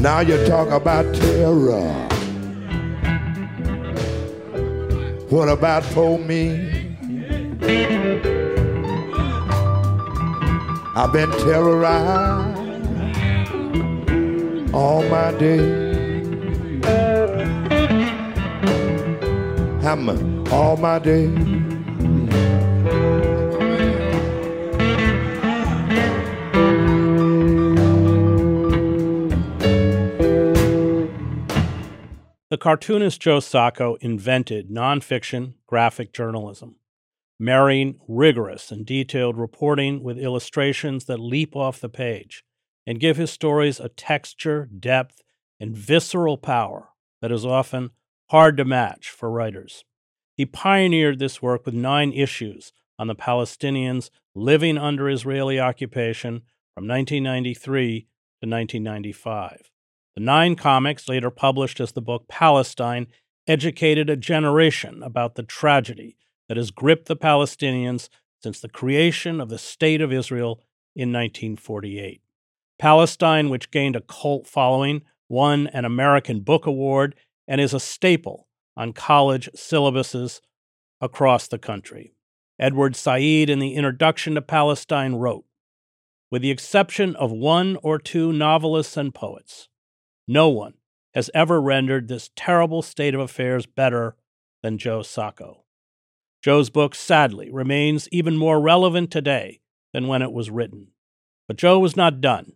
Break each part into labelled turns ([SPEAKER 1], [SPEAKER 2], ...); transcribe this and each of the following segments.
[SPEAKER 1] Now you talk about terror. What about for me? I've been terrorized all my day. I'm all my day.
[SPEAKER 2] Cartoonist Joe Sacco invented nonfiction graphic journalism, marrying rigorous and detailed reporting with illustrations that leap off the page and give his stories a texture, depth, and visceral power that is often hard to match for writers. He pioneered this work with nine issues on the Palestinians living under Israeli occupation from 1993 to 1995. The nine comics, later published as the book Palestine, educated a generation about the tragedy that has gripped the Palestinians since the creation of the State of Israel in 1948. Palestine, which gained a cult following, won an American Book Award, and is a staple on college syllabuses across the country. Edward Said, in the introduction to Palestine, wrote With the exception of one or two novelists and poets, no one has ever rendered this terrible state of affairs better than Joe Sacco. Joe's book, sadly, remains even more relevant today than when it was written. But Joe was not done.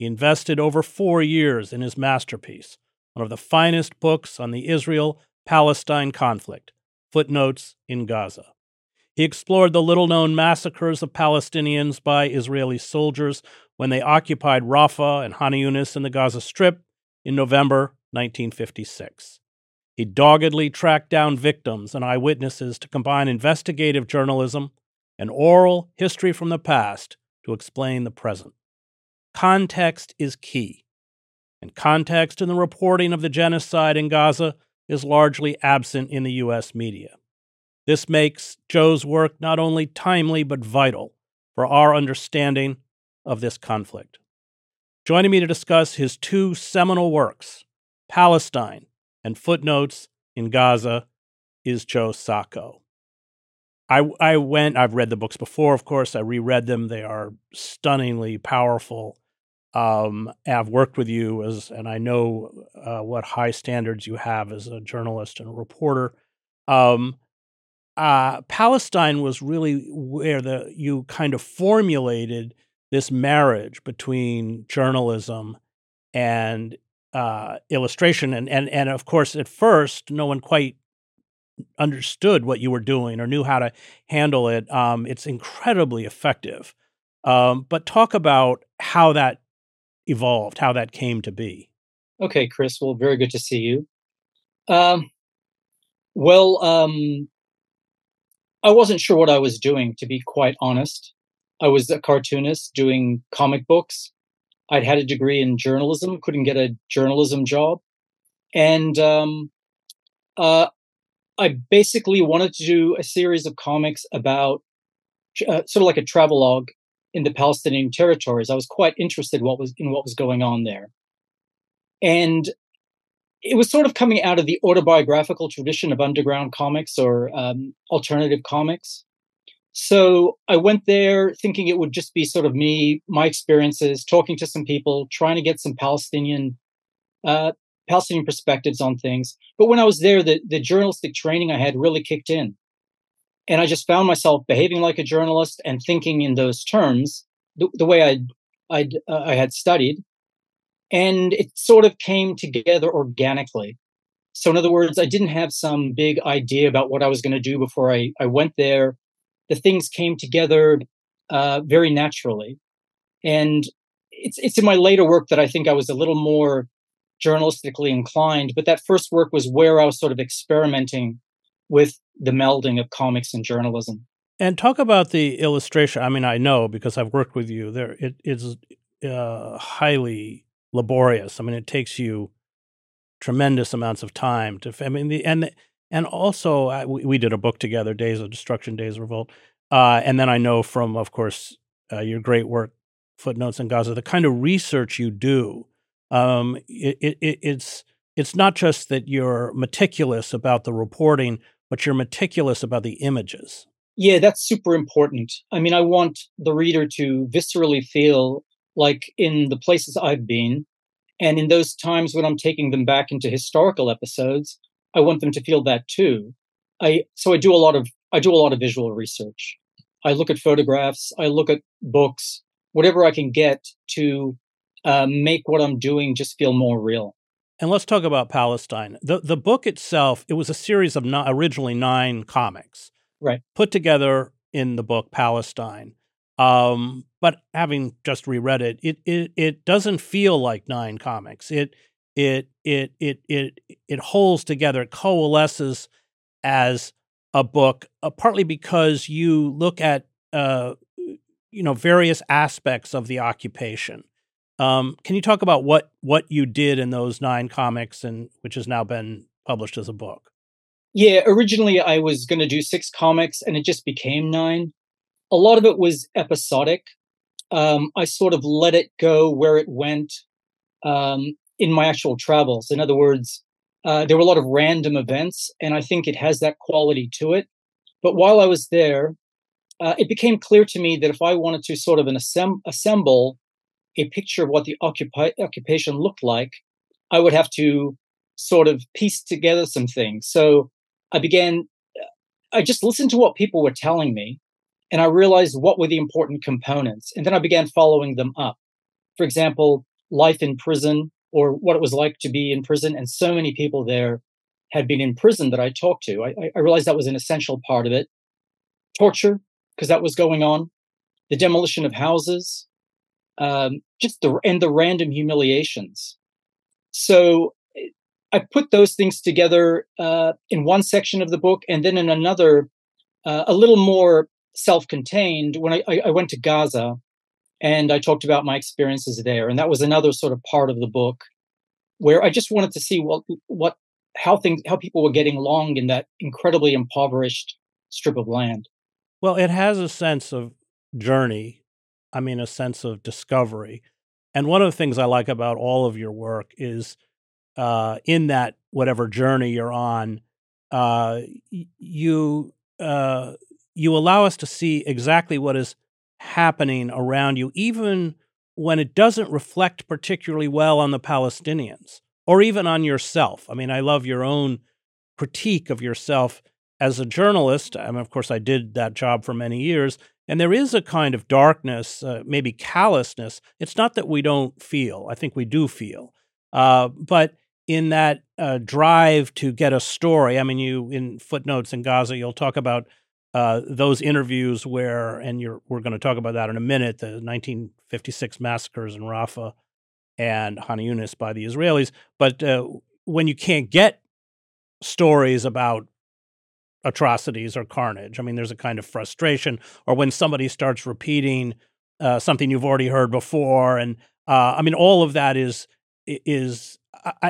[SPEAKER 2] He invested over four years in his masterpiece, one of the finest books on the Israel Palestine conflict, Footnotes in Gaza. He explored the little known massacres of Palestinians by Israeli soldiers when they occupied Rafah and Khan Younis in the Gaza Strip in November 1956. He doggedly tracked down victims and eyewitnesses to combine investigative journalism and oral history from the past to explain the present. Context is key, and context in the reporting of the genocide in Gaza is largely absent in the U.S. media. This makes Joe's work not only timely but vital for our understanding of this conflict. Joining me to discuss his two seminal works, Palestine and Footnotes in Gaza, is Joe Sacco. I, I went, I've read the books before, of course. I reread them. They are stunningly powerful. Um, I've worked with you as, and I know uh, what high standards you have as a journalist and a reporter. Um, uh, Palestine was really where the you kind of formulated this marriage between journalism and uh, illustration, and and and of course, at first, no one quite understood what you were doing or knew how to handle it. Um, it's incredibly effective. Um, but talk about how that evolved, how that came to be.
[SPEAKER 3] Okay, Chris. Well, very good to see you. Um, well, um, I wasn't sure what I was doing, to be quite honest. I was a cartoonist doing comic books. I'd had a degree in journalism, couldn't get a journalism job. And um, uh, I basically wanted to do a series of comics about uh, sort of like a travelogue in the Palestinian territories. I was quite interested what was in what was going on there. And it was sort of coming out of the autobiographical tradition of underground comics or um, alternative comics. So I went there thinking it would just be sort of me, my experiences, talking to some people, trying to get some Palestinian uh, Palestinian perspectives on things. But when I was there, the, the journalistic training I had really kicked in. And I just found myself behaving like a journalist and thinking in those terms, the, the way I'd, I'd, uh, I had studied. And it sort of came together organically. So, in other words, I didn't have some big idea about what I was going to do before I, I went there the things came together uh, very naturally. And it's it's in my later work that I think I was a little more journalistically inclined, but that first work was where I was sort of experimenting with the melding of comics and journalism.
[SPEAKER 2] And talk about the illustration. I mean, I know because I've worked with you. There, it is uh, highly laborious. I mean, it takes you tremendous amounts of time to. I mean, the, and and also uh, we, we, did a book together, Days of Destruction, Days of Revolt, uh, and then I know from, of course, uh, your great work, Footnotes in Gaza, the kind of research you do Um, it, it, it's it's not just that you're meticulous about the reporting, but you're meticulous about the images.
[SPEAKER 3] Yeah, that's super important. I mean, I want the reader to viscerally feel like in the places I've been, and in those times when I'm taking them back into historical episodes, I want them to feel that too. I so I do a lot of I do a lot of visual research. I look at photographs, I look at books, whatever I can get to uh, make what I'm doing just feel more real.
[SPEAKER 2] And let's talk about Palestine. the The book itself, it was a series of not, originally nine comics,
[SPEAKER 3] right?
[SPEAKER 2] Put together in the book Palestine. Um, but having just reread it, it it it doesn't feel like nine comics. It it it it it it holds together, it coalesces as a book, uh, partly because you look at uh, you know various aspects of the occupation. Um, can you talk about what what you did in those nine comics, and which has now been published as a book?
[SPEAKER 3] Yeah, originally I was going to do six comics, and it just became nine. A lot of it was episodic. Um, I sort of let it go where it went um, in my actual travels. In other words, uh, there were a lot of random events, and I think it has that quality to it. But while I was there, uh, it became clear to me that if I wanted to sort of an assemb- assemble a picture of what the occupi- occupation looked like, I would have to sort of piece together some things. So I began, I just listened to what people were telling me, and I realized what were the important components. And then I began following them up. For example, life in prison, or what it was like to be in prison. And so many people there had been in prison that I talked to. I, I realized that was an essential part of it. Torture, because that was going on, the demolition of houses, um, just the and the random humiliations. So I put those things together uh, in one section of the book, and then in another, uh, a little more self-contained. When I, I went to Gaza, and I talked about my experiences there. And that was another sort of part of the book where I just wanted to see what what how things how people were getting along in that incredibly impoverished strip of land.
[SPEAKER 2] Well, it has a sense of journey. I mean, a sense of discovery. And one of the things I like about all of your work is uh, in that whatever journey you're on, uh, you uh, you allow us to see exactly what is happening around you, even when it doesn't reflect particularly well on the Palestinians or even on yourself. I mean, I love your own critique of yourself as a journalist. I mean, of course, I did that job for many years. And there is a kind of darkness, uh, maybe callousness. It's not that we don't feel, I think we do feel. Uh, but in that uh, drive to get a story, I mean, you in footnotes in Gaza, you'll talk about uh, those interviews where, and we're going to talk about that in a minute, the 1956 massacres in Rafah and Khan Younis by the Israelis. But uh, when you can't get stories about atrocities or carnage, I mean, there's a kind of frustration, or when somebody starts repeating uh, something you've already heard before, and uh, I mean, all of that is is,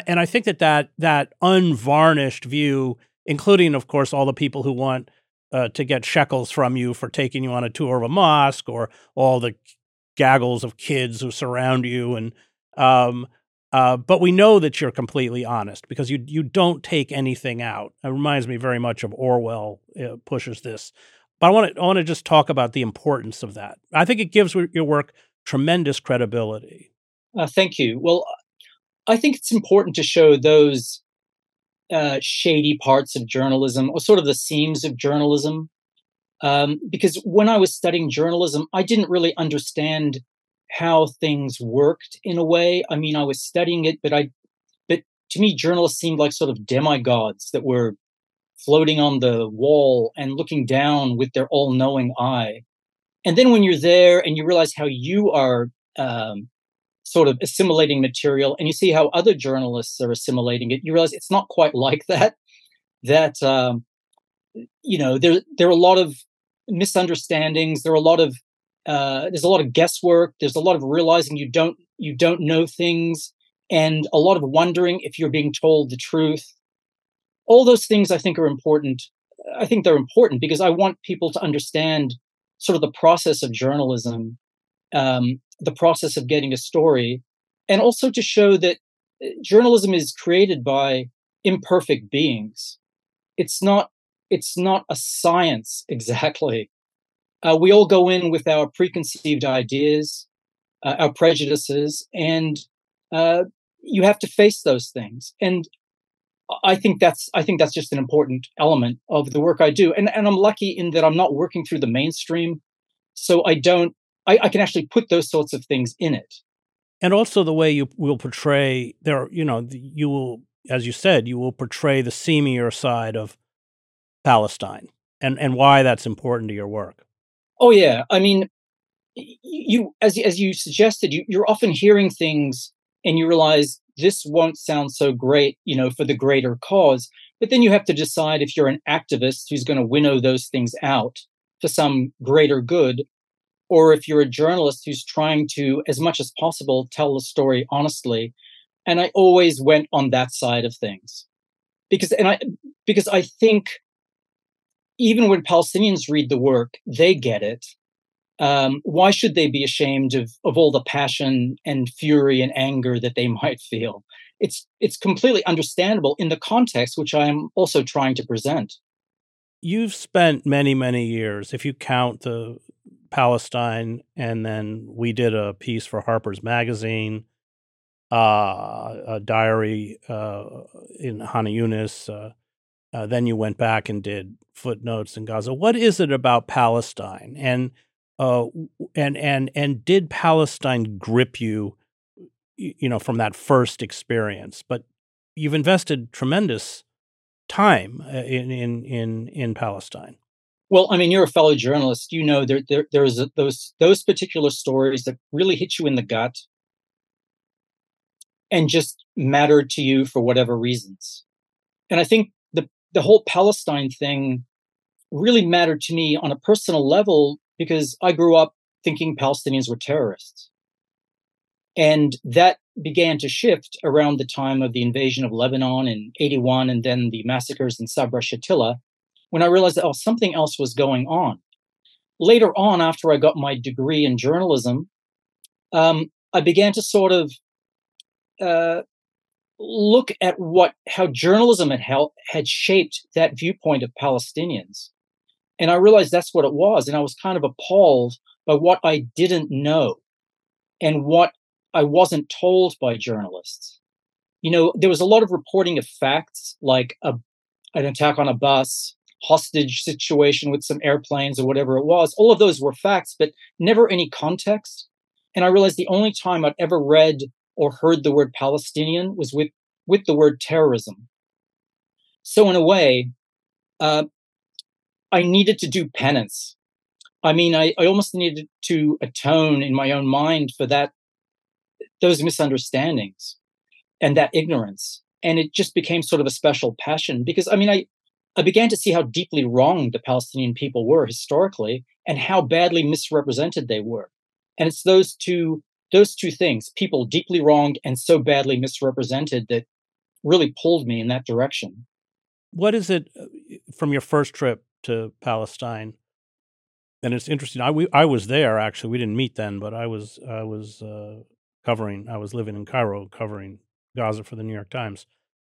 [SPEAKER 2] and I think that that that unvarnished view, including, of course, all the people who want uh, to get shekels from you for taking you on a tour of a mosque or all the gaggles of kids who surround you and um, uh, but we know that you're completely honest because you you don't take anything out. It reminds me very much of Orwell uh, pushes this. But I want to I want to just talk about the importance of that. I think it gives your work tremendous credibility.
[SPEAKER 3] Uh, thank you. Well, I think it's important to show those uh, shady parts of journalism or sort of the seams of journalism. Um, because when I was studying journalism, I didn't really understand how things worked in a way. I mean, I was studying it, but I, but to me, journalists seemed like sort of demigods that were floating on the wall and looking down with their all-knowing eye. And then when you're there and you realize how you are um, sort of assimilating material and you see how other journalists are assimilating it you realize it's not quite like that that um, you know there there are a lot of misunderstandings there are a lot of uh, there's a lot of guesswork there's a lot of realizing you don't you don't know things and a lot of wondering if you're being told the truth. All those things i think are important i think they're important because i want people to understand sort of the process of journalism um, the process of getting a story and also to show that uh, journalism is created by imperfect beings. It's not it's not a science exactly. Uh, we all go in with our preconceived ideas, uh, our prejudices, and uh, you have to face those things. And I think that's I think that's just an important element of the work I do. And and I'm lucky in that I'm not working through the mainstream, so I don't I, I can actually put those sorts of things in it.
[SPEAKER 2] And also the way you will portray there, you know, you will, as you said, you will portray the seamier side of Palestine and and why that's important to your work.
[SPEAKER 3] Oh yeah, I mean, you as as you suggested, you, you're often hearing things and you realize this won't sound so great, you know, for the greater cause. But then you have to decide if you're an activist who's going to winnow those things out for some greater good, or if you're a journalist who's trying to, as much as possible, tell the story honestly. And I always went on that side of things because, and I, because I think even when Palestinians read the work, they get it um, why should they be ashamed of, of all the passion and fury and anger that they might feel? It's it's completely understandable in the context which I am also trying to present.
[SPEAKER 2] You've spent many many years, if you count the Palestine, and then we did a piece for Harper's Magazine, uh, a diary uh, in Khan Younis. Uh, uh, then you went back and did footnotes in Gaza. What is it about Palestine? And uh, and and and did Palestine grip you, you know, from that first experience? But you've invested tremendous time uh, in in in in Palestine.
[SPEAKER 3] Well, I mean, you're a fellow journalist. You know there there there's those those particular stories that really hit you in the gut and just mattered to you for whatever reasons. And I think the the whole Palestine thing really mattered to me on a personal level because I grew up thinking Palestinians were terrorists. And that began to shift around the time of the invasion of Lebanon in 81 and then the massacres in Sabra Shatila when I realized that oh, something else was going on. Later on, after I got my degree in journalism, um, I began to sort of uh, look at what how journalism had helped, had shaped that viewpoint of Palestinians. And I realized that's what it was. And I was kind of appalled by what I didn't know and what I wasn't told by journalists. You know, there was a lot of reporting of facts like a, an attack on a bus, hostage situation with some airplanes or whatever it was. All of those were facts, but never any context. And I realized the only time I'd ever read or heard the word Palestinian was with, with the word terrorism. So, in a way, uh, I needed to do penance. I mean, I, I almost needed to atone in my own mind for that, those misunderstandings and that ignorance. And it just became sort of a special passion because I mean, I, I began to see how deeply wronged the Palestinian people were historically and how badly misrepresented they were. And it's those two, those two things, people deeply wronged and so badly misrepresented that really pulled me in that direction.
[SPEAKER 2] What is it uh, from your first trip to Palestine. And it's interesting. I we, I was there actually. We didn't meet then, but I was I was uh, covering. I was living in Cairo, covering Gaza for the New York Times.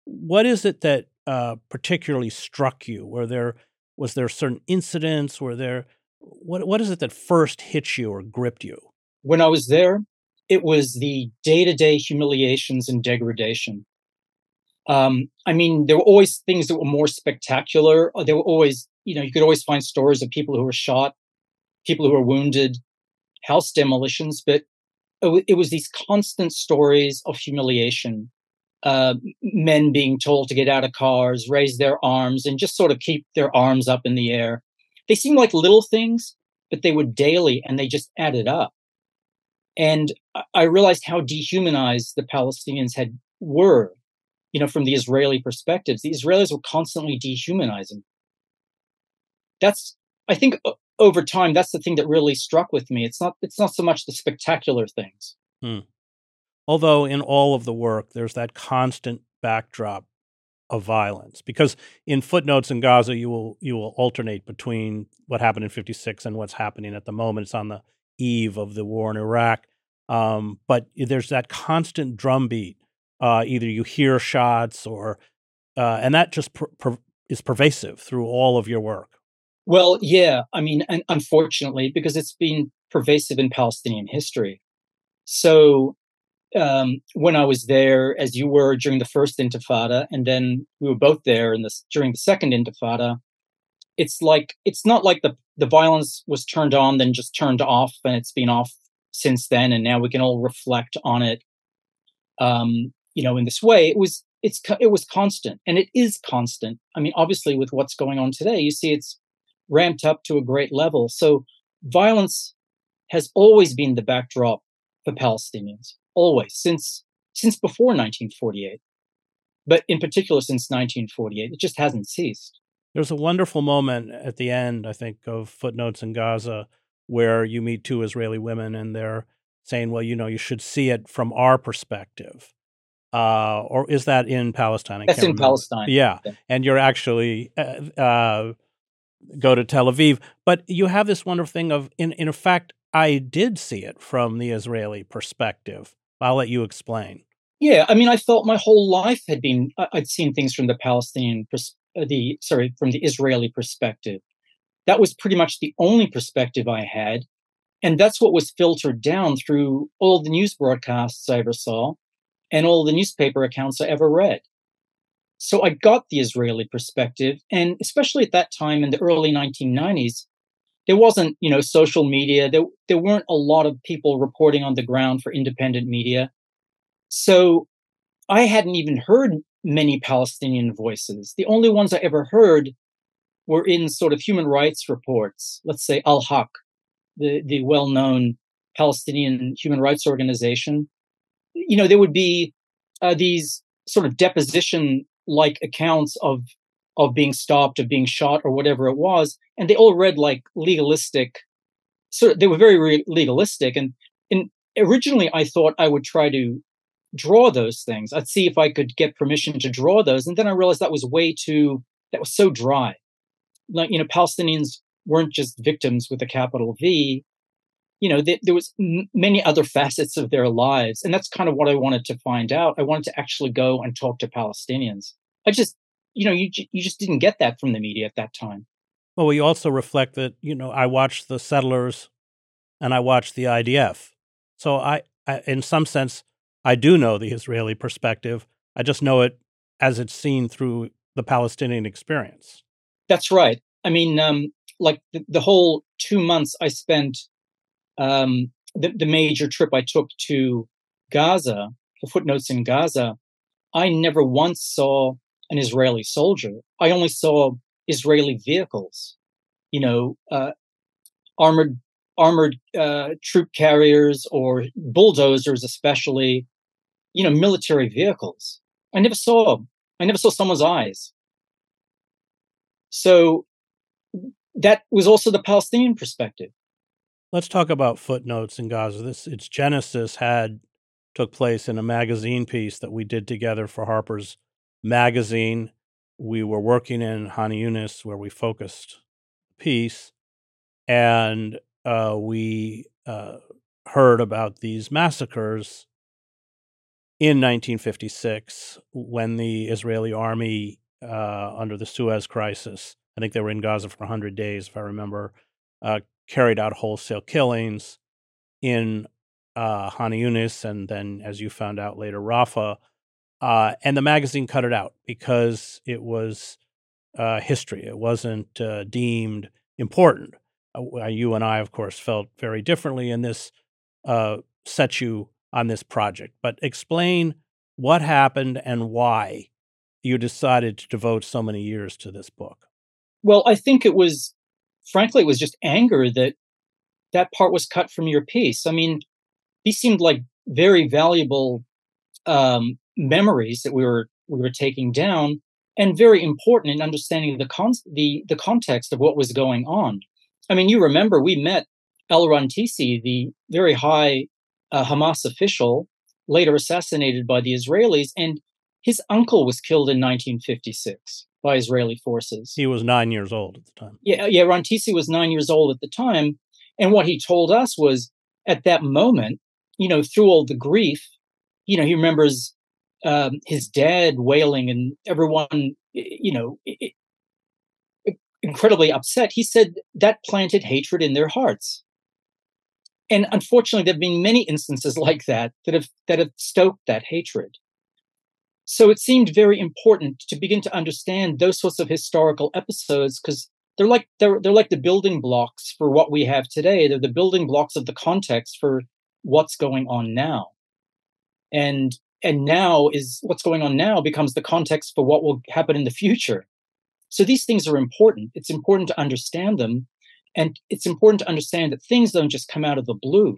[SPEAKER 2] What is it that uh, particularly struck you? Were there was there certain incidents? Were there what what is it that first hit you or gripped you?
[SPEAKER 3] When I was there, it was the day to day humiliations and degradation. Um, I mean, there were always things that were more spectacular. There were always you know, you could always find stories of people who were shot, people who were wounded, house demolitions, but it was these constant stories of humiliation. Uh, men being told to get out of cars, raise their arms, and just sort of keep their arms up in the air. They seemed like little things, but they were daily and they just added up. And I realized how dehumanized the Palestinians had were, you know, from the Israeli perspectives. The Israelis were constantly dehumanizing that's I think over time that's the thing that really struck with me. It's not it's not so much the spectacular things. Hmm.
[SPEAKER 2] Although in all of the work there's that constant backdrop of violence because in footnotes in Gaza you will you will alternate between what happened in 56 and what's happening at the moment it's on the eve of the war in Iraq Um, but there's that constant drumbeat. Uh, either you hear shots or, uh, and that just per- per- is pervasive through all of your work.
[SPEAKER 3] Well, yeah. I mean, and unfortunately, because it's been pervasive in Palestinian history. So um, when I was there, as you were during the first Intifada, and then we were both there in this during the second Intifada, it's like it's not like the the violence was turned on then just turned off, and it's been off since then, and now we can all reflect on it. Um, you know, in this way, it was it's it was constant, and it is constant. I mean, obviously, with what's going on today, you see it's ramped up to a great level. So violence has always been the backdrop for Palestinians always since since before 1948 but in particular since 1948 it just hasn't ceased
[SPEAKER 2] there's a wonderful moment at the end i think of footnotes in gaza where you meet two israeli women and they're saying well you know you should see it from our perspective uh, or is that in palestine
[SPEAKER 3] I that's in remember. palestine
[SPEAKER 2] yeah. yeah. and you're actually uh, uh, go to tel aviv but you have this wonderful thing of in, in fact i did see it from the israeli perspective I'll let you explain.
[SPEAKER 3] Yeah, I mean, I felt my whole life had been I'd seen things from the Palestinian, uh, the sorry, from the Israeli perspective. That was pretty much the only perspective I had, and that's what was filtered down through all the news broadcasts I ever saw, and all the newspaper accounts I ever read. So I got the Israeli perspective, and especially at that time in the early 1990s, there wasn't, you know, social media. There, there weren't a lot of people reporting on the ground for independent media. So I hadn't even heard many Palestinian voices. The only ones I ever heard were in sort of human rights reports. Let's say Al Haq, the, the well known Palestinian human rights organization. You know, there would be uh, these sort of deposition like accounts of of being stopped, of being shot, or whatever it was. And they all read like legalistic. So they were very re- legalistic. And, and originally, I thought I would try to draw those things. I'd see if I could get permission to draw those. And then I realized that was way too, that was so dry. Like, you know, Palestinians weren't just victims with a capital V. You know, they, there was m- many other facets of their lives. And that's kind of what I wanted to find out. I wanted to actually go and talk to Palestinians. I just you know, you you just didn't get that from the media at that time.
[SPEAKER 2] Well, we also reflect that you know I watched the settlers, and I watched the IDF, so I, I in some sense I do know the Israeli perspective. I just know it as it's seen through the Palestinian experience.
[SPEAKER 3] That's right. I mean, um, like the, the, whole two months I spent, um, the, the major trip I took to Gaza, the footnotes in Gaza, I never once saw an Israeli soldier. I only saw Israeli vehicles, you know, uh, armored armored uh, troop carriers or bulldozers, especially, you know, military vehicles. I never saw. I never saw someone's eyes. So that was also the Palestinian perspective.
[SPEAKER 2] Let's talk about footnotes in Gaza. This its genesis had took place in a magazine piece that we did together for Harper's magazine. We were working in Khan Younis where we focused peace, and uh, we uh, heard about these massacres in 1956 when the Israeli army, uh, under the Suez Crisis, I think they were in Gaza for 100 days, if I remember, uh, carried out wholesale killings in uh, Han and then, as you found out later, Rafah. Uh, and the magazine cut it out because it was uh, history. It wasn't uh, deemed important. Uh, you and I, of course, felt very differently, and this uh, set you on this project. But explain what happened and why you decided to devote so many years to this book.
[SPEAKER 3] Well, I think it was, frankly, it was just anger that that part was cut from your piece. I mean, these seemed like very valuable um, memories that we were we were taking down and very important in understanding the con- the the context of what was going on. I mean, you remember we met El Rantisi, the very high uh, Hamas official, later assassinated by the Israelis, and his uncle was killed in 1956 by Israeli forces.
[SPEAKER 2] He was nine years old at the time.
[SPEAKER 3] Yeah, yeah. Rantisi was nine years old at the time, and what he told us was, at that moment, you know, through all the grief, you know, he remembers um, his dad wailing and everyone, you know, incredibly upset. He said that planted hatred in their hearts. And unfortunately, there have been many instances like that that have that have stoked that hatred. So it seemed very important to begin to understand those sorts of historical episodes because they're like they're they're like the building blocks for what we have today. They're the building blocks of the context for what's going on now. And and now is what's going on now becomes the context for what will happen in the future. So these things are important. It's important to understand them. And it's important to understand that things don't just come out of the blue.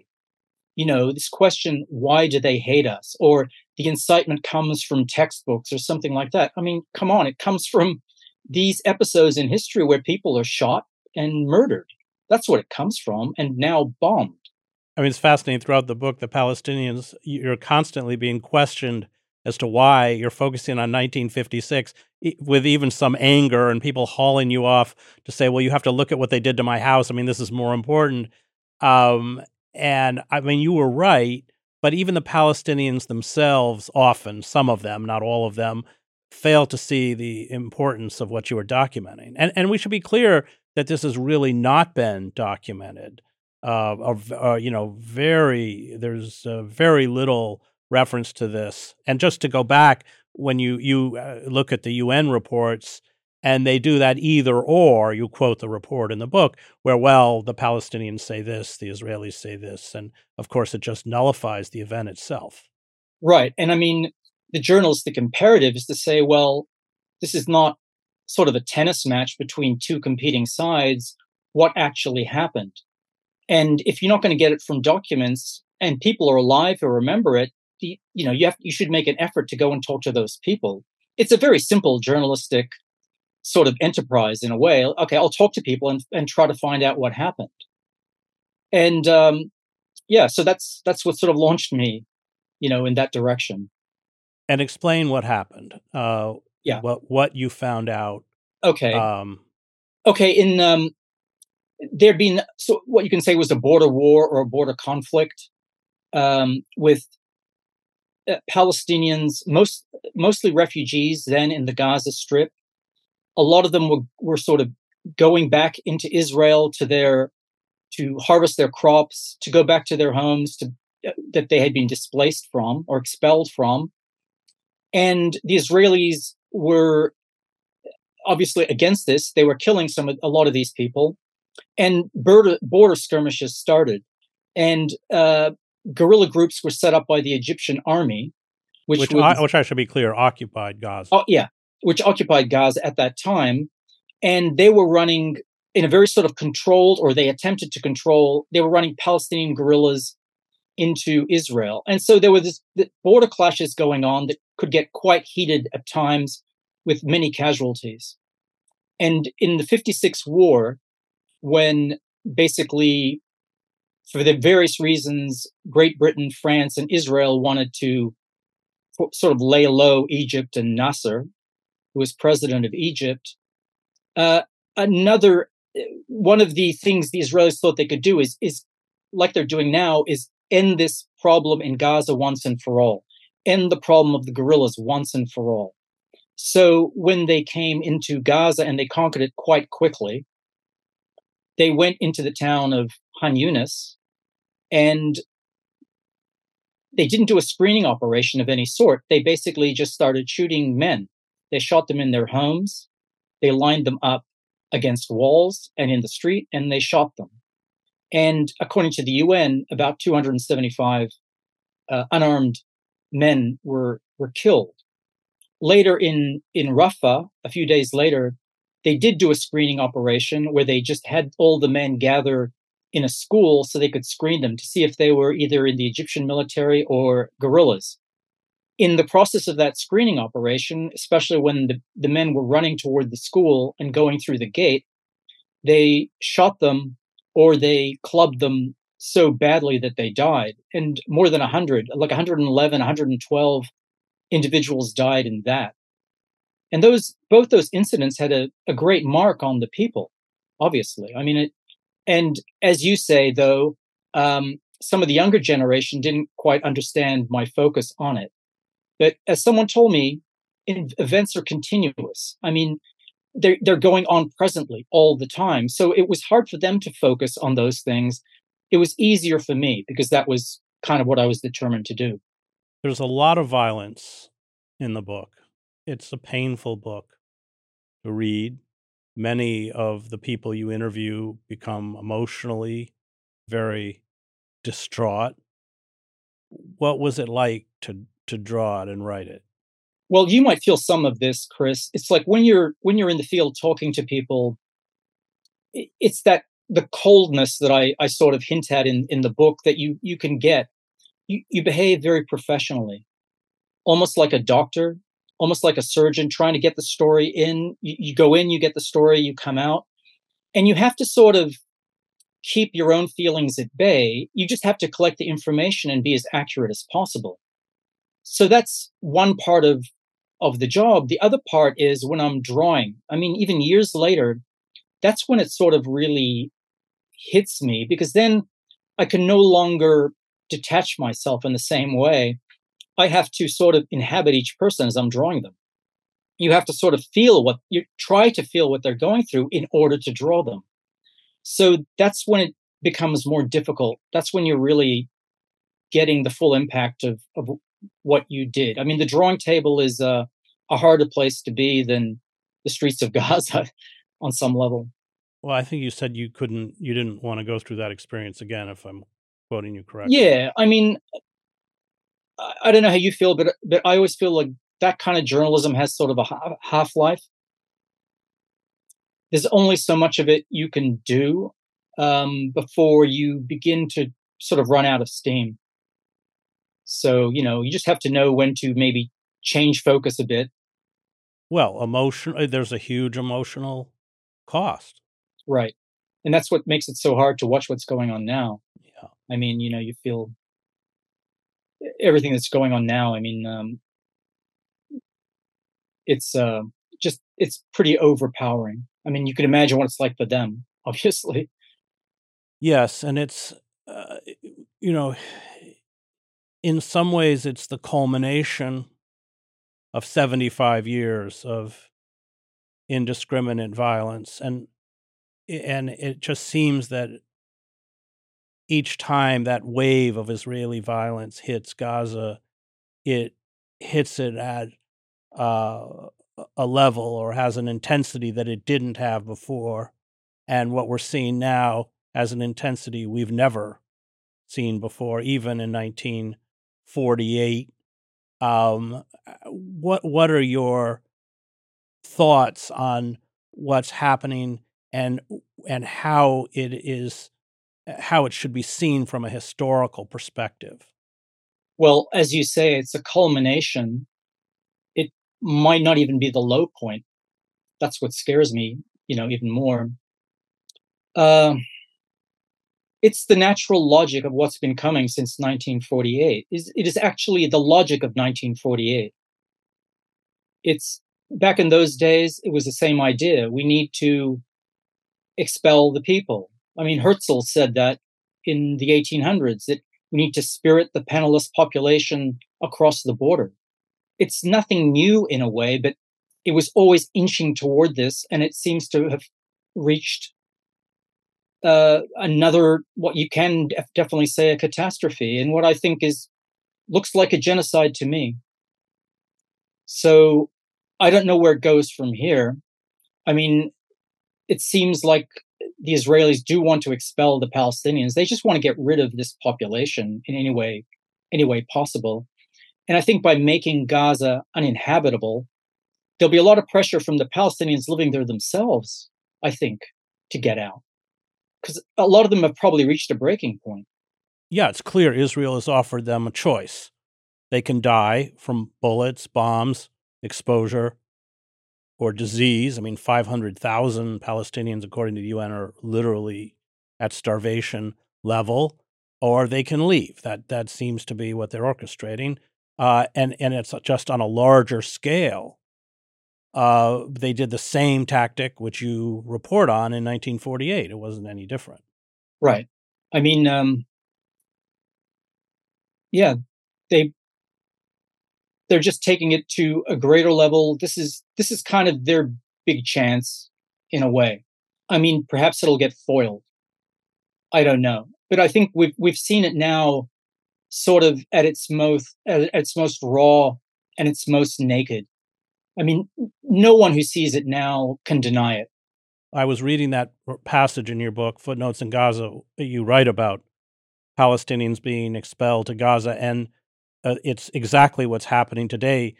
[SPEAKER 3] You know, this question, why do they hate us? Or the incitement comes from textbooks or something like that. I mean, come on, it comes from these episodes in history where people are shot and murdered. That's what it comes from, and now bombed.
[SPEAKER 2] I mean, it's fascinating throughout the book, the Palestinians, you're constantly being questioned as to why you're focusing on 1956 with even some anger and people hauling you off to say, well, you have to look at what they did to my house. I mean, this is more important. Um, and I mean, you were right, but even the Palestinians themselves, often, some of them, not all of them, fail to see the importance of what you were documenting. And, and we should be clear that this has really not been documented uh, of uh, you know very there's uh, very little reference to this. And just to go back, when you you uh, look at the UN reports, and they do that either or. You quote the report in the book where, well, the Palestinians say this, the Israelis say this, and of course, it just nullifies the event itself.
[SPEAKER 3] Right, and I mean, the journalistic imperative is to say, well, this is not sort of a tennis match between two competing sides. What actually happened? And if you're not going to get it from documents and people are alive who remember it, you, you know, you have you should make an effort to go and talk to those people. It's a very simple journalistic sort of enterprise in a way. Okay, I'll talk to people and, and try to find out what happened. And um, yeah, so that's that's what sort of launched me, you know, in that direction.
[SPEAKER 2] And explain what happened. Uh,
[SPEAKER 3] yeah,
[SPEAKER 2] what what you found out.
[SPEAKER 3] Okay. Um, okay. In um, there been so what you can say was a border war or a border conflict um, with uh, Palestinians, most mostly refugees, then in the Gaza Strip. A lot of them were were sort of going back into Israel to their to harvest their crops, to go back to their homes to uh, that they had been displaced from or expelled from. And the Israelis were obviously against this. They were killing some a lot of these people and border, border skirmishes started. And uh, guerrilla groups were set up by the Egyptian army,
[SPEAKER 2] which which, was, which I should be clear, occupied Gaza.
[SPEAKER 3] Oh, yeah, which occupied Gaza at that time, and they were running in a very sort of controlled, or they attempted to control. They were running Palestinian guerrillas into Israel, and so there were this border clashes going on that could get quite heated at times, with many casualties. And in the '56 war, when basically, for the various reasons, Great Britain, France, and Israel wanted to sort of lay low Egypt and Nasser, who was president of Egypt. Uh, another one of the things the Israelis thought they could do is is like they're doing now is end this problem in Gaza once and for all, end the problem of the guerrillas once and for all. So when they came into Gaza and they conquered it quite quickly, they went into the town of Khan Younis and they didn't do a screening operation of any sort. They basically just started shooting men. They shot them in their homes. They lined them up against walls and in the street, and they shot them. And according to the UN, about 275 uh, unarmed men were were killed. Later in in Rafah, a few days later, they did do a screening operation where they just had all the men gather in a school so they could screen them to see if they were either in the Egyptian military or guerrillas. In the process of that screening operation, especially when the, the men were running toward the school and going through the gate, they shot them or they clubbed them so badly that they died. And more than 100, like 111, 112 individuals died in that. And those both those incidents had a, a great mark on the people, obviously. I mean, it, and as you say, though, um, some of the younger generation didn't quite understand my focus on it. But as someone told me, events are continuous. I mean, they're, they're going on presently all the time. So it was hard for them to focus on those things. It was easier for me because that was kind of what I was determined to do.
[SPEAKER 2] There's a lot of violence in the book. It's a painful book to read. Many of the people you interview become emotionally very distraught. What was it like to to draw it and write it?
[SPEAKER 3] Well, you might feel some of this, Chris. It's like when you're when you're in the field talking to people, it's that the coldness that I, I sort of hint at in, in the book that you you can get. You you behave very professionally, almost like a doctor, almost like a surgeon trying to get the story in. You, you go in, you get the story, you come out, and you have to sort of keep your own feelings at bay. You just have to collect the information and be as accurate as possible. So that's one part of of the job. The other part is when i'm drawing. I mean even years later that's when it sort of really hits me because then i can no longer detach myself in the same way i have to sort of inhabit each person as i'm drawing them you have to sort of feel what you try to feel what they're going through in order to draw them so that's when it becomes more difficult that's when you're really getting the full impact of, of what you did. I mean, the drawing table is a, a harder place to be than the streets of Gaza on some level.
[SPEAKER 2] Well, I think you said you couldn't, you didn't want to go through that experience again, if I'm quoting you correctly.
[SPEAKER 3] Yeah, I mean, I don't know how you feel, but but I always feel like that kind of journalism has sort of a half life. There's only so much of it you can do um, before you begin to sort of run out of steam. So, you know, you just have to know when to maybe change focus a bit.
[SPEAKER 2] Well, emotion, uh, there's a huge emotional cost.
[SPEAKER 3] Right. And that's what makes it so hard to watch what's going on now.
[SPEAKER 2] Yeah.
[SPEAKER 3] I mean, you know, you feel everything that's going on now. I mean, um, it's uh, just, it's pretty overpowering. I mean, you can imagine what it's like for them, obviously.
[SPEAKER 2] Yes. And it's, uh, you know, in some ways, it's the culmination of 75 years of indiscriminate violence. And, and it just seems that each time that wave of Israeli violence hits Gaza, it hits it at uh, a level or has an intensity that it didn't have before. And what we're seeing now as an intensity we've never seen before, even in 1948. Um, what what are your thoughts on what's happening and and how it is how it should be seen from a historical perspective?
[SPEAKER 3] Well, as you say, it's a culmination. It might not even be the low point. That's what scares me, you know, even more. Um, it's the natural logic of what's been coming since 1948. It is actually the logic of 1948. It's back in those days, it was the same idea. We need to expel the people. I mean, Herzl said that in the 1800s that we need to spirit the penniless population across the border. It's nothing new in a way, but it was always inching toward this, and it seems to have reached uh, another what you can def- definitely say a catastrophe and what i think is looks like a genocide to me so i don't know where it goes from here i mean it seems like the israelis do want to expel the palestinians they just want to get rid of this population in any way any way possible and i think by making gaza uninhabitable there'll be a lot of pressure from the palestinians living there themselves i think to get out because a lot of them have probably reached a breaking point.
[SPEAKER 2] Yeah, it's clear Israel has offered them a choice. They can die from bullets, bombs, exposure, or disease. I mean, 500,000 Palestinians, according to the UN, are literally at starvation level, or they can leave. That, that seems to be what they're orchestrating. Uh, and, and it's just on a larger scale uh, they did the same tactic which you report on in 1948. It wasn't any different.
[SPEAKER 3] Right. I mean, um, yeah, they they're just taking it to a greater level. This is this is kind of their big chance in a way. I mean, perhaps it'll get foiled. I don't know, but I think we've we've seen it now, sort of at its most at its most raw and its most naked. I mean, no one who sees it now can deny it.
[SPEAKER 2] I was reading that passage in your book, Footnotes in Gaza. You write about Palestinians being expelled to Gaza, and uh, it's exactly what's happening today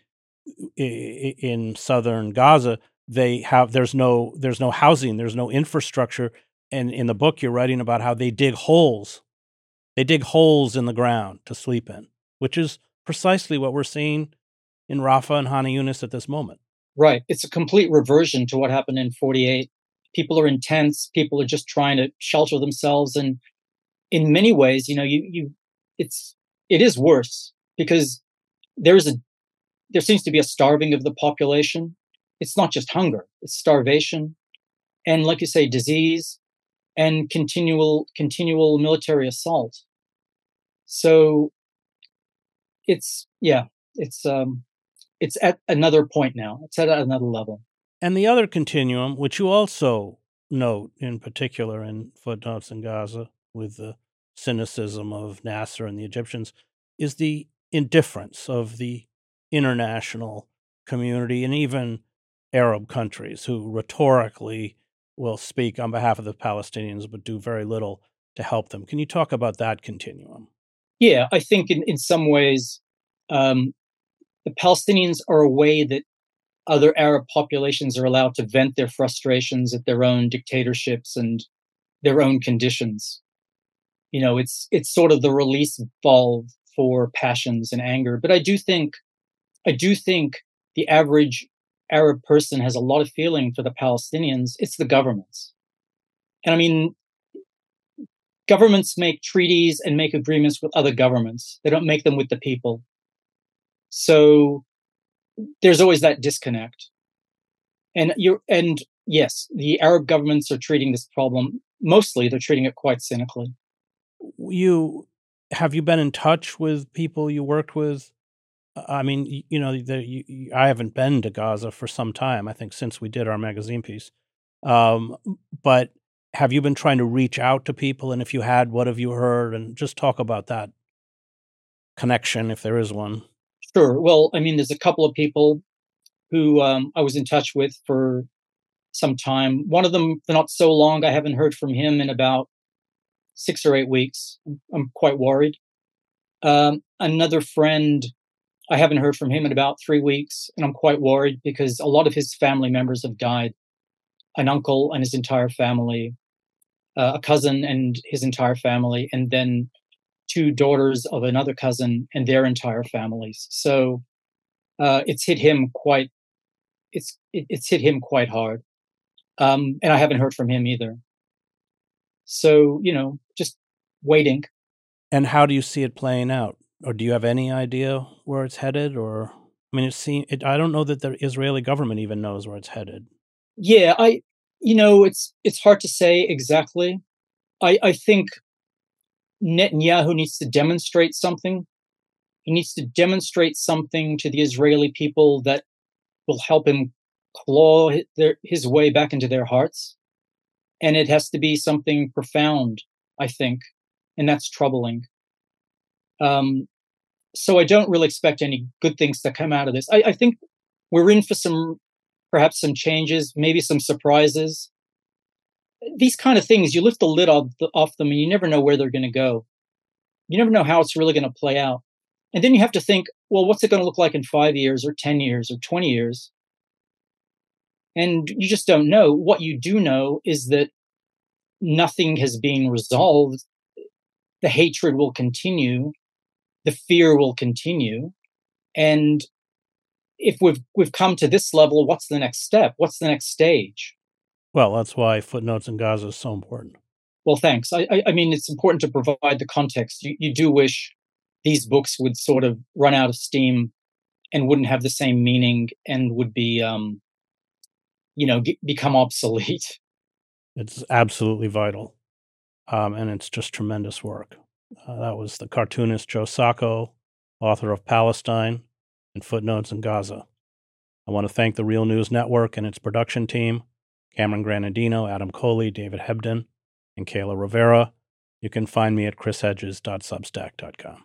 [SPEAKER 2] in southern Gaza. They have there's no there's no housing, there's no infrastructure, and in the book you're writing about how they dig holes, they dig holes in the ground to sleep in, which is precisely what we're seeing in Rafah and Khan Younis at this moment.
[SPEAKER 3] Right, it's a complete reversion to what happened in '48. People are in tents. People are just trying to shelter themselves, and in many ways, you know, you you it's it is worse because there's a there seems to be a starving of the population. It's not just hunger; it's starvation, and like you say, disease, and continual continual military assault. So it's yeah, it's um it's at another point now. It's at another level.
[SPEAKER 2] And the other continuum, which you also note in particular in footnotes in Gaza with the cynicism of Nasser and the Egyptians, is the indifference of the international community and even Arab countries who rhetorically will speak on behalf of the Palestinians but do very little to help them. Can you talk about that continuum?
[SPEAKER 3] Yeah, I think in, in some ways, um, the Palestinians are a way that other Arab populations are allowed to vent their frustrations at their own dictatorships and their own conditions. You know, it's it's sort of the release valve for passions and anger. But I do think, I do think the average Arab person has a lot of feeling for the Palestinians. It's the governments. And I mean, governments make treaties and make agreements with other governments. They don't make them with the people. So there's always that disconnect. And you're and yes, the Arab governments are treating this problem mostly they're treating it quite cynically.
[SPEAKER 2] You have you been in touch with people you worked with? I mean, you, you know, the, you, I haven't been to Gaza for some time. I think since we did our magazine piece. Um, but have you been trying to reach out to people? And if you had, what have you heard? And just talk about that connection, if there is one.
[SPEAKER 3] Sure. Well, I mean, there's a couple of people who um, I was in touch with for some time. One of them, for not so long, I haven't heard from him in about six or eight weeks. I'm quite worried. Um, another friend, I haven't heard from him in about three weeks, and I'm quite worried because a lot of his family members have died. An uncle and his entire family, uh, a cousin and his entire family, and then two daughters of another cousin and their entire families. So uh, it's hit him quite. It's it, it's hit him quite hard, um, and I haven't heard from him either. So, you know, just waiting.
[SPEAKER 2] And how do you see it playing out? Or do you have any idea where it's headed? Or, I mean, it seems, it, I don't know that the Israeli government even knows where it's headed.
[SPEAKER 3] Yeah, I, you know, it's, it's hard to say exactly. I, I think Netanyahu needs to demonstrate something. He needs to demonstrate something to the Israeli people that will help him claw his, way back into their hearts and it has to be something profound i think and that's troubling. Um, so i don't really expect any good things to come out of this. I, I think we're in for some perhaps some changes maybe some surprises. These kind of things you lift the lid off, off them and you never know where they're going to go. You never know how it's really going to play out. And then you have to think well what's it going to look like in five years or 10 years or 20 years? And you just don't know. What you do know is that nothing has been resolved. The hatred will continue, the fear will continue. And if we've we've come to this level, what's the next step? What's the next stage?
[SPEAKER 2] Well, that's why footnotes in Gaza is so important.
[SPEAKER 3] Well, thanks. I, I, I mean, it's important to provide the context. You, you do wish these books would sort of run out of steam and wouldn't have the same meaning and would be um, you know get, become obsolete
[SPEAKER 2] it's absolutely vital um, and it's just tremendous work Uh, that was the cartoonist Joe Sacco, author of Palestine and Footnotes in Gaza. I want to thank the Real News Network and its production team Cameron Granadino, Adam Coley, David Hebden, and Kayla Rivera. You can find me at chrishedges.substack.com.